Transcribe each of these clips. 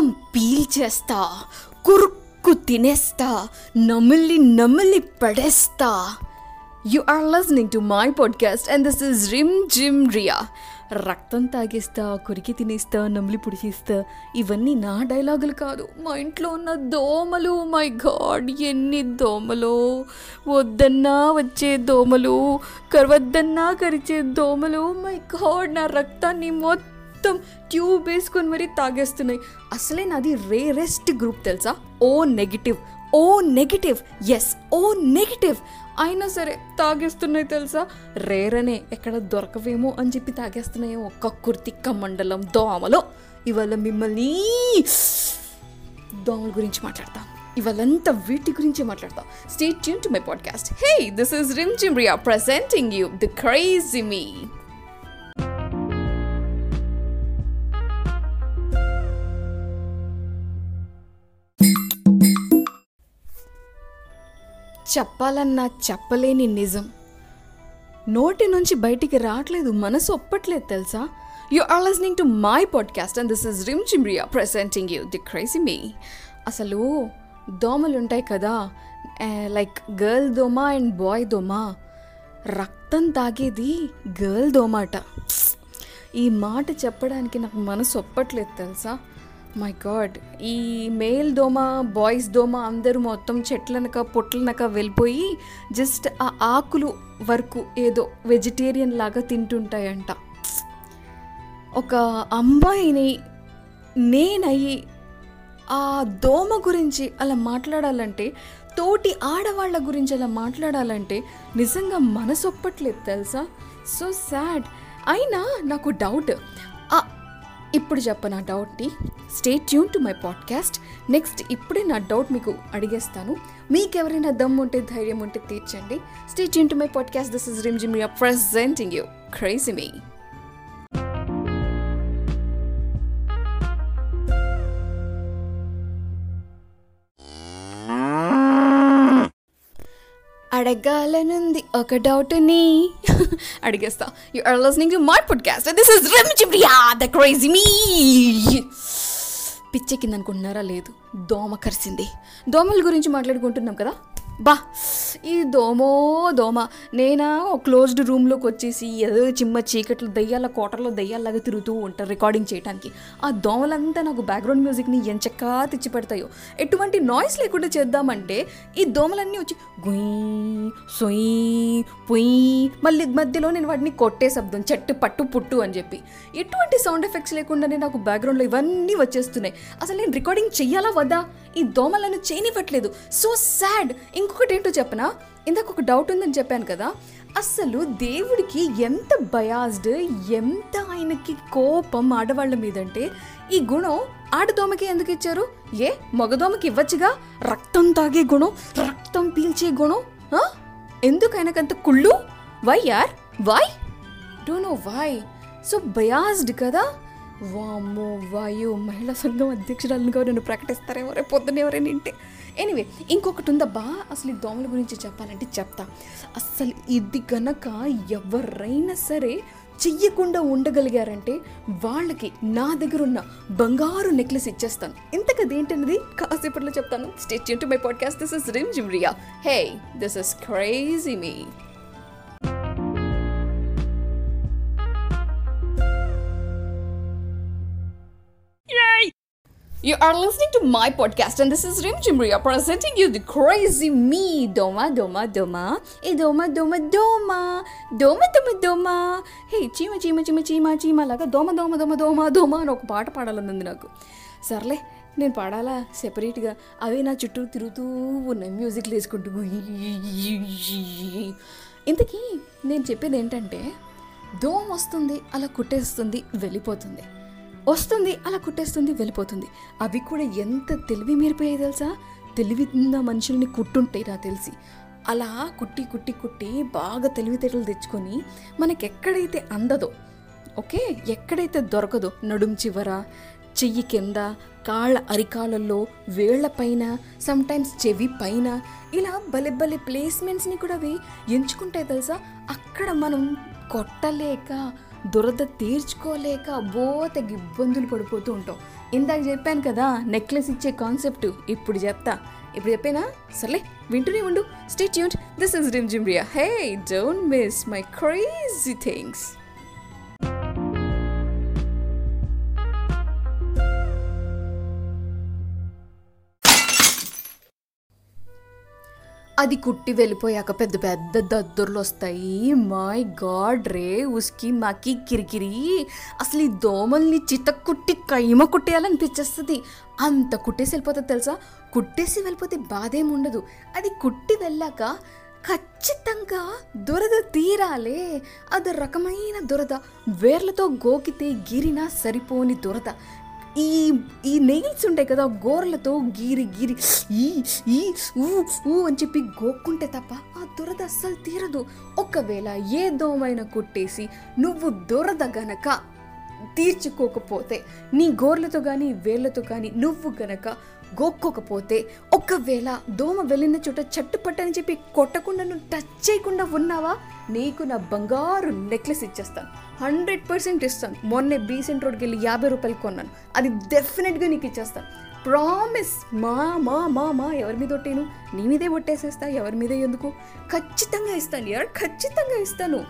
మొత్తం పీల్చేస్తా కురుక్కు తినేస్తా నమిలి నమిలి పడేస్తా. You are listening to my podcast and this is Rim Jhim Riya రక్తం తాగిస్తా కొరికి తినేస్తా నమిలి పుడిచిస్తా ఇవన్నీ నా డైలాగులు కాదు. మా ఇంట్లో ఉన్న దోమలు మై గాడ్ ఎన్ని దోమలు. వద్దన్నా వచ్చే దోమలు కరవద్దన్నా కరిచే దోమలు మై గాడ్ నా రక్తాన్ని మొత్తం మొత్తం ట్యూబ్ వేసుకొని మరీ తాగేస్తున్నాయి. అసలే నాది రేరెస్ట్ గ్రూప్ తెలుసా? O negative O negative yes O negative. అయినా సరే తాగేస్తున్నాయి తెలుసా? రేరనే ఎక్కడ దొరకవేమో అని చెప్పి తాగేస్తున్నాయో ఒక్క కుర్తిక్క మండలం దోమలో. ఇవాళ మిమ్మల్ని దోమల గురించి మాట్లాడతాం. ఇవాళంతా వీటి గురించి మాట్లాడతాం. Stay tune to my podcast hey this is Rim Jhimriya presenting you the crazy me చెప్పాలన్నా చెప్పలేని నిజం. నోటి నుంచి బయటికి రావట్లేదు మనసు ఒప్పట్లేదు తెలుసా? You are listening to my podcast and this is Rim Chimriya presenting you the crazy me అసలు దోమలు ఉంటాయి కదా లైక్ గర్ల్ దోమ అండ్ బాయ్ దోమ. రక్తం తాగేది గర్ల్ దోమాట. ఈ మాట చెప్పడానికి నాకు మనసు ఒప్పట్లేదు తెలుసా? My god. ఈ మేల్ దోమ బాయ్స్ దోమ అందరూ మొత్తం చెట్లనక పొట్లనక వెళ్ళిపోయి జస్ట్ ఆ ఆకులు వరకు ఏదో వెజిటేరియన్ లాగా తింటుంటాయంట. ఒక అమ్మాయిని నేనయ్యి ఆ దోమ గురించి అలా మాట్లాడాలంటే తోటి ఆడవాళ్ళ గురించి అలా మాట్లాడాలంటే నిజంగా మనసొప్పట్లేదు తెలుసా? So sad. అయినా నాకు డౌట్. ఇప్పుడు చెప్ప నా డౌట్ని. Stay tune to my podcast next ఇప్పుడే నా డౌట్ మీకు అడిగేస్తాను. మీకు ఎవరైనా దమ్ ఉంటే ధైర్యం ఉంటే తీర్చండి. Stay tune to my podcast this is Rim Jhim you presenting you crazy me అడగాలనుంది ఒక డౌట్ని. అడిగేస్తా. You are listening to my podcast this is Rim Chibriya the crazy me పిచ్చెక్కిందనుకుంటున్నారా? లేదు. దోమ కరిసింది. దోమల గురించి మాట్లాడుకుంటున్నాం కదా? బా ఈ దోమో దోమ. నేనా క్లోజ్డ్ రూమ్లోకి వచ్చేసి ఏదో చిమ్మ చీకట్లు దయ్యాల కోటర్లో దయ్యాల్లాగా తిరుగుతూ ఉంటారు రికార్డింగ్ చేయడానికి ఆ దోమలంతా నాకు బ్యాక్గ్రౌండ్ మ్యూజిక్ని ఎంచక్కా తెచ్చి పెడతాయో ఎటువంటి నాయిస్ లేకుండా చేద్దామంటే ఈ దోమలన్నీ వచ్చి గుయ్ సొయ్ పొయ్యి మళ్ళీ మధ్యలో నేను వాటిని కొట్టే శబ్దం చెట్టు పట్టు పుట్టు అని చెప్పి. ఎటువంటి సౌండ్ ఎఫెక్ట్స్ లేకుండానే నాకు బ్యాక్గ్రౌండ్లో ఇవన్నీ వచ్చేస్తున్నాయి. అసలు నేను రికార్డింగ్ చెయ్యాలా వద్దా? ఈ దోమలను చేయనివ్వట్లేదు సో సాడ్ ఇంకొకటి ఏంటో చెప్పనా? ఇందాక ఒక డౌట్ ఉందని చెప్పాను కదా. అస్సలు దేవుడికి ఎంత బయాస్డ్ ఎంత ఆయనకి కోపం ఆడవాళ్ళ మీదంటే ఈ గుణం ఆడదోమకి ఎందుకు ఇచ్చారు? ఏ మగదోమకి ఇవ్వచ్చుగా? రక్తం తాగే గుణం రక్తం పీల్చే గుణం ఎందుకు ఆయనకంత కుళ్ళు? వై యార్ why don't know why so biased కదా? వామ్మో వాయు మహిళా సంఘం అధ్యక్షురాలుగా నన్ను ప్రకటిస్తారేమో రేపు పొద్దున ఎవరైనా ఇంటే ఎనీవే ఇంకొకటి ఉందబ్బా అసలు ఈ దోమల గురించి చెప్పాలంటే చెప్తా. అస్సలు ఇది గనక ఎవరైనా సరే చెయ్యకుండా ఉండగలిగారంటే వాళ్ళకి నా దగ్గర ఉన్న బంగారు నెక్లెస్ ఇచ్చేస్తాను. ఇంతకు అదేంటన్నది కాసేపట్లో చెప్తాను. Stay to my podcast this is Rim Jhimriya hey this is crazy me You are listening to my podcast, and this is Rim Jimria presenting you the crazy me. Doma, doma, doma. E doma, doma, doma. Doma, doma, doma. Hey, చీమ చీమ చీమ చీమ చీమ లాగా దోమ దోమ దోమ దోమ దోమ అని ఒక పాట పాడాలనుంది నాకు సర్లే నేను పాడాలా సెపరేట్గా అవి నా చుట్టూ తిరుగుతూ ఉన్నాయి మ్యూజిక్ వేసుకుంటూ ఇంతకీ నేను చెప్పేది ఏంటంటే దోమ వస్తుంది అలా కుట్టేస్తుంది వెళ్ళిపోతుంది వస్తుంది అలా కుట్టేస్తుంది వెళ్ళిపోతుంది. అవి కూడా ఎంత తెలివి మీరిపోయాయి తెలుసా? తెలివి మనుషుల్ని కుట్టుంటాయి నాకు తెలిసి. అలా కుట్టి కుట్టి కుట్టి బాగా తెలివితేటలు తెచ్చుకొని మనకి ఎక్కడైతే అందదో ఓకే? ఎక్కడైతే దొరకదో నడుం చివర చెయ్యి కింద కాళ్ళ అరికాళ్ళల్లో వేళ్ళ పైన సమ్టైమ్స్ చెవి పైన ఇలా భలే భలే ప్లేస్మెంట్స్ని కూడా అవి ఎంచుకుంటాయి తెలుసా? అక్కడ మనం కొట్టలేక దురద తీర్చుకోలేక అబ్బో తెగ ఇబ్బందులు పడిపోతూ ఉంటాం. ఇందాక చెప్పాను కదా నెక్లెస్ ఇచ్చే కాన్సెప్ట్ ఇప్పుడు చెప్తా. ఇప్పుడు చెప్పేనా? సర్లే వింటూనే ఉండు. Stay tune this is Rim Jhimriya hey don't miss my crazy things అది కుట్టి వెళ్ళిపోయాక పెద్ద పెద్ద దద్దుర్లు వస్తాయి. మై గాడ్ రే ఉస్కి మాకి కిరికిరి. అసలు ఈ దోమల్ని చిత్త కుట్టి కైమ కుట్టేయాలనిపించేస్తుంది అంత కుట్టేసి వెళ్ళిపోతుంది తెలుసా? కుట్టేసి వెళ్ళిపోతే బాధ ఉండదు అది కుట్టి వెళ్ళాక ఖచ్చితంగా దురద తీరాలే. అది రకమైన దురద. వేర్లతో గోకితే గిరినా సరిపోని దురద. ఈ ఈ నెయిల్స్ ఉంటాయి కదా గోర్లతో గీరి గీరి ఈ ఈ ఊ ఊ అని చెప్పి గోక్కుంటే తప్ప ఆ దురద అస్సలు తీరదు. ఒకవేళ ఏ దోమైనా కొట్టేసి నువ్వు దురద గనక తీర్చుకోకపోతే నీ గోర్లతో కానీ వేళ్ళతో కానీ నువ్వు గనక గోక్కోకపోతే ఒకవేళ దోమ వెళ్ళిన చోట చట్టుపట్టని చెప్పి కొట్టకుండా నువ్వు టచ్ చేయకుండా ఉన్నావా? నీకు నా బంగారు నెక్లెస్ ఇచ్చేస్తాను. హండ్రెడ్ పర్సెంట్ ఇస్తాను. మొన్నే బీసెంట్ రోడ్కి వెళ్ళి యాభై రూపాయలు కొన్నాను. అది డెఫినెట్గా నీకు ఇచ్చేస్తాను. ప్రామిస్ మా మా మా మా ఎవరి మీద ఒట్టేను? నీ మీదే ఒట్టేసేస్తా ఎవరి మీదే ఎందుకు? ఖచ్చితంగా ఇస్తాను యార్ ఖచ్చితంగా ఇస్తాను.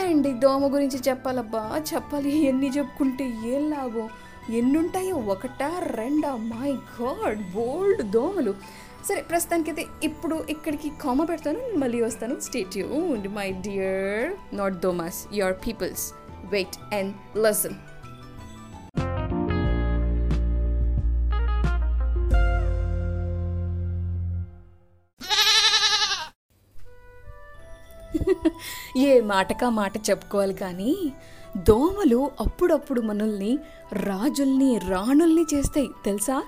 అండ్ దోమ గురించి చెప్పాలబ్బా చెప్పాలి. ఎన్ని చెప్పుకుంటే ఏం లాభం? ఎన్నుంటాయో ఒకటా రెండా? మై గాడ్ బోల్డ్ దోమలు. సరే ప్రస్తుతానికైతే ఇప్పుడు ఇక్కడికి కామ పెడతాను మళ్ళీ వస్తాను. Stay tune my dear not దోమాస్ your peoples wait and listen మాటకా మాట చెప్పుకోవాలి కానీ దోమలు అప్పుడప్పుడు మనల్ని రాజుల్ని రాణుల్ని చేస్తాయి. తెలుసా?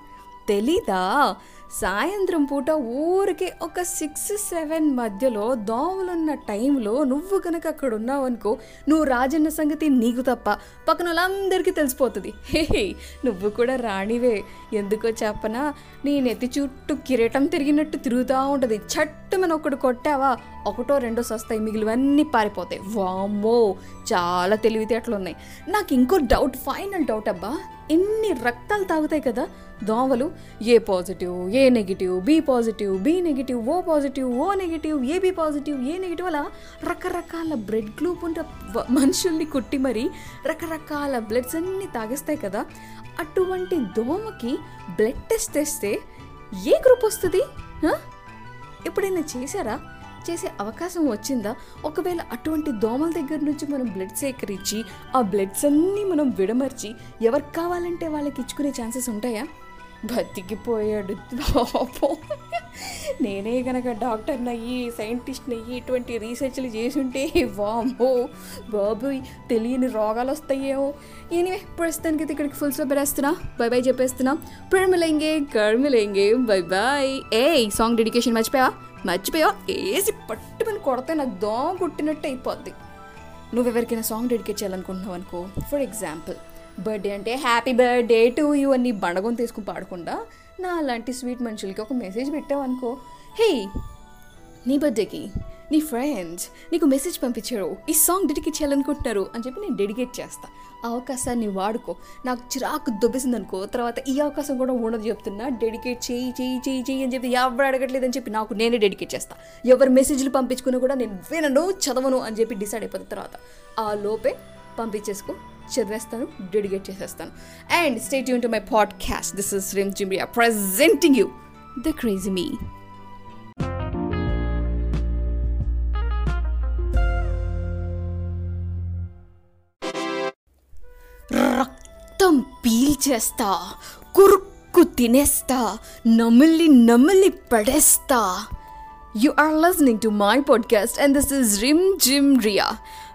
తెలీదా? సాయంత్రం పూట ఊరికే ఒక సిక్స్ సెవెన్ మధ్యలో దోమలున్న టైంలో నువ్వు కనుక అక్కడ ఉన్నావు అనుకో నువ్వు రాజన్న సంగతి నీకు తప్ప పక్కన వాళ్ళందరికీ తెలిసిపోతుంది. హే నువ్వు కూడా రాణివే. ఎందుకో చెప్పనా? నీ నెత్తి చుట్టూ కిరీటం తిరిగినట్టు తిరుగుతూ ఉంటుంది. చట్టుమని ఒకటి కొట్టావా? ఒకటో రెండో సస్తాయి మిగిలివన్నీ పారిపోతాయి. వామ్మో చాలా తెలివితేటలు ఉన్నాయి నాకు ఇంకో డౌట్ ఫైనల్ డౌట్ అబ్బా. ఎన్ని రక్తాలు తాగుతాయి కదా? దోమలు A positive A negative B positive B negative O positive O negative A positive A negative అలా రకరకాల బ్లడ్ గ్లూప్ ఉంటే మనుషుల్ని కుట్టి మరి రకరకాల బ్లడ్స్ అన్నీ తాగేస్తాయి కదా? అటువంటి దోమకి బ్లడ్ టెస్ట్ తెస్తే ఏ గ్రూప్ వస్తుంది? ఎప్పుడైనా చేశారా? చేసే అవకాశం వచ్చిందా? ఒకవేళ అటువంటి దోమల దగ్గర నుంచి మనం బ్లడ్ సేకరించి ఆ బ్లడ్స్ అన్నీ మనం విడమర్చి ఎవరికి కావాలంటే వాళ్ళకి ఇచ్చుకునే ఛాన్సెస్ ఉంటాయా? బతికిపోయాడు పాపం. నేనే కనుక డాక్టర్ని అయ్యి సైంటిస్ట్ని అయ్యి ఇటువంటి రీసెర్చ్లు చేసుంటే వామో బాబోయ్ తెలియని రోగాలు వస్తాయేమో. ఎనివే ప్రస్తుతానికి అయితే ఇక్కడికి ఫుల్ స్టాప్ పెట్టేస్తున్నా. బై బై చెప్పేస్తున్నా. ప్రేమలేంగే కర్మిలేంగే. Bye bye a song dedication మర్చిపోయా మర్చిపోయా? ఏసి పట్టుమని కొడితే నాకు దోమ కుట్టినట్టు అయిపోద్ది. నువ్వెవరికైనా సాంగ్ డెడికేట్ చేయాలనుకుంటున్నావు అనుకో ఫర్ ఎగ్జాంపుల్ బర్త్డే అంటే హ్యాపీ బర్త్డే టు యూ అని బండగం తీసుకుని పాడకుండా నా అలాంటి స్వీట్ మనుషులకి ఒక మెసేజ్ పెట్టావు అనుకో హే నీ బర్త్డేకి నీ ఫ్రెండ్స్ నీకు మెసేజ్ పంపించారు ఈ సాంగ్ డెడికేట్ చేయాలనుకుంటున్నారు అని చెప్పి నేను డెడికేట్ చేస్తాను అవకాశాన్ని వాడుకో. నాకు చిరాకు దుబ్బేసింది అనుకో తర్వాత ఈ అవకాశం కూడా ఉండదు చెప్తున్నా. డెడికేట్ చేయి చేయి చేయి చేయి అని చెప్పి ఎవరు అడగట్లేదని చెప్పి నాకు నేనే డెడికేట్ చేస్తా. ఎవరు మెసేజ్లు పంపించుకున్నా కూడా నేను వినను చదవను అని చెప్పి డిసైడ్ అయిపోయిన తర్వాత ఆ లోపే పంపించేసుకో చదివేస్తాను డెడికేట్ చేసేస్తాను. And stay tune to my podcast. This is Rim Jhimriya presenting you. The crazy me. రక్తం పీల్చేస్తా కురుక్కు తినేస్తా నమిలి నమిలి పడేస్తా. You are listening to my podcast and this is Rim Jhim Riya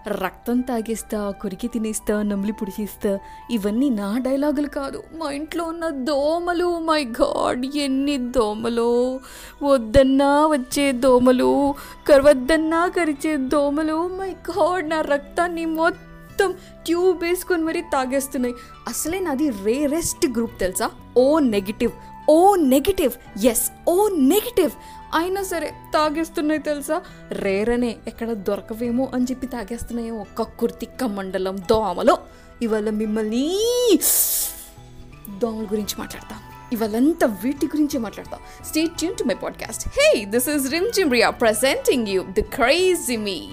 రక్తం తాగేస్తా కొరికి తినేస్తా నమిలి పుడిచేస్తా ఇవన్నీ నా డైలాగులు కాదు. మా ఇంట్లో ఉన్న దోమలు మై గాడ్ ఎన్ని దోమలు. వద్దన్నా వచ్చే దోమలు కరవద్దన్నా కరిచే దోమలు మై గాడ్ నా రక్తాన్ని మొత్తం మొత్తం ట్యూబ్ వేసుకొని మరీ తాగేస్తున్నాయి. అసలే నాది రేరెస్ట్ గ్రూప్ తెలుసా? O negative O negative yes O negative అయినా సరే తాగేస్తున్నాయి తెలుసా? రేరనే ఎక్కడ దొరకవేమో అని చెప్పి తాగేస్తున్నాయో ఒక్క కుర్తిక్క మండలం దోమలో. ఇవాళ మిమ్మల్ని దోమల గురించి మాట్లాడతాం. ఇవాళంతా వీటి గురించి మాట్లాడతాం. Stay tune to my podcast hey this is Rim Jhimriya presenting you the crazy me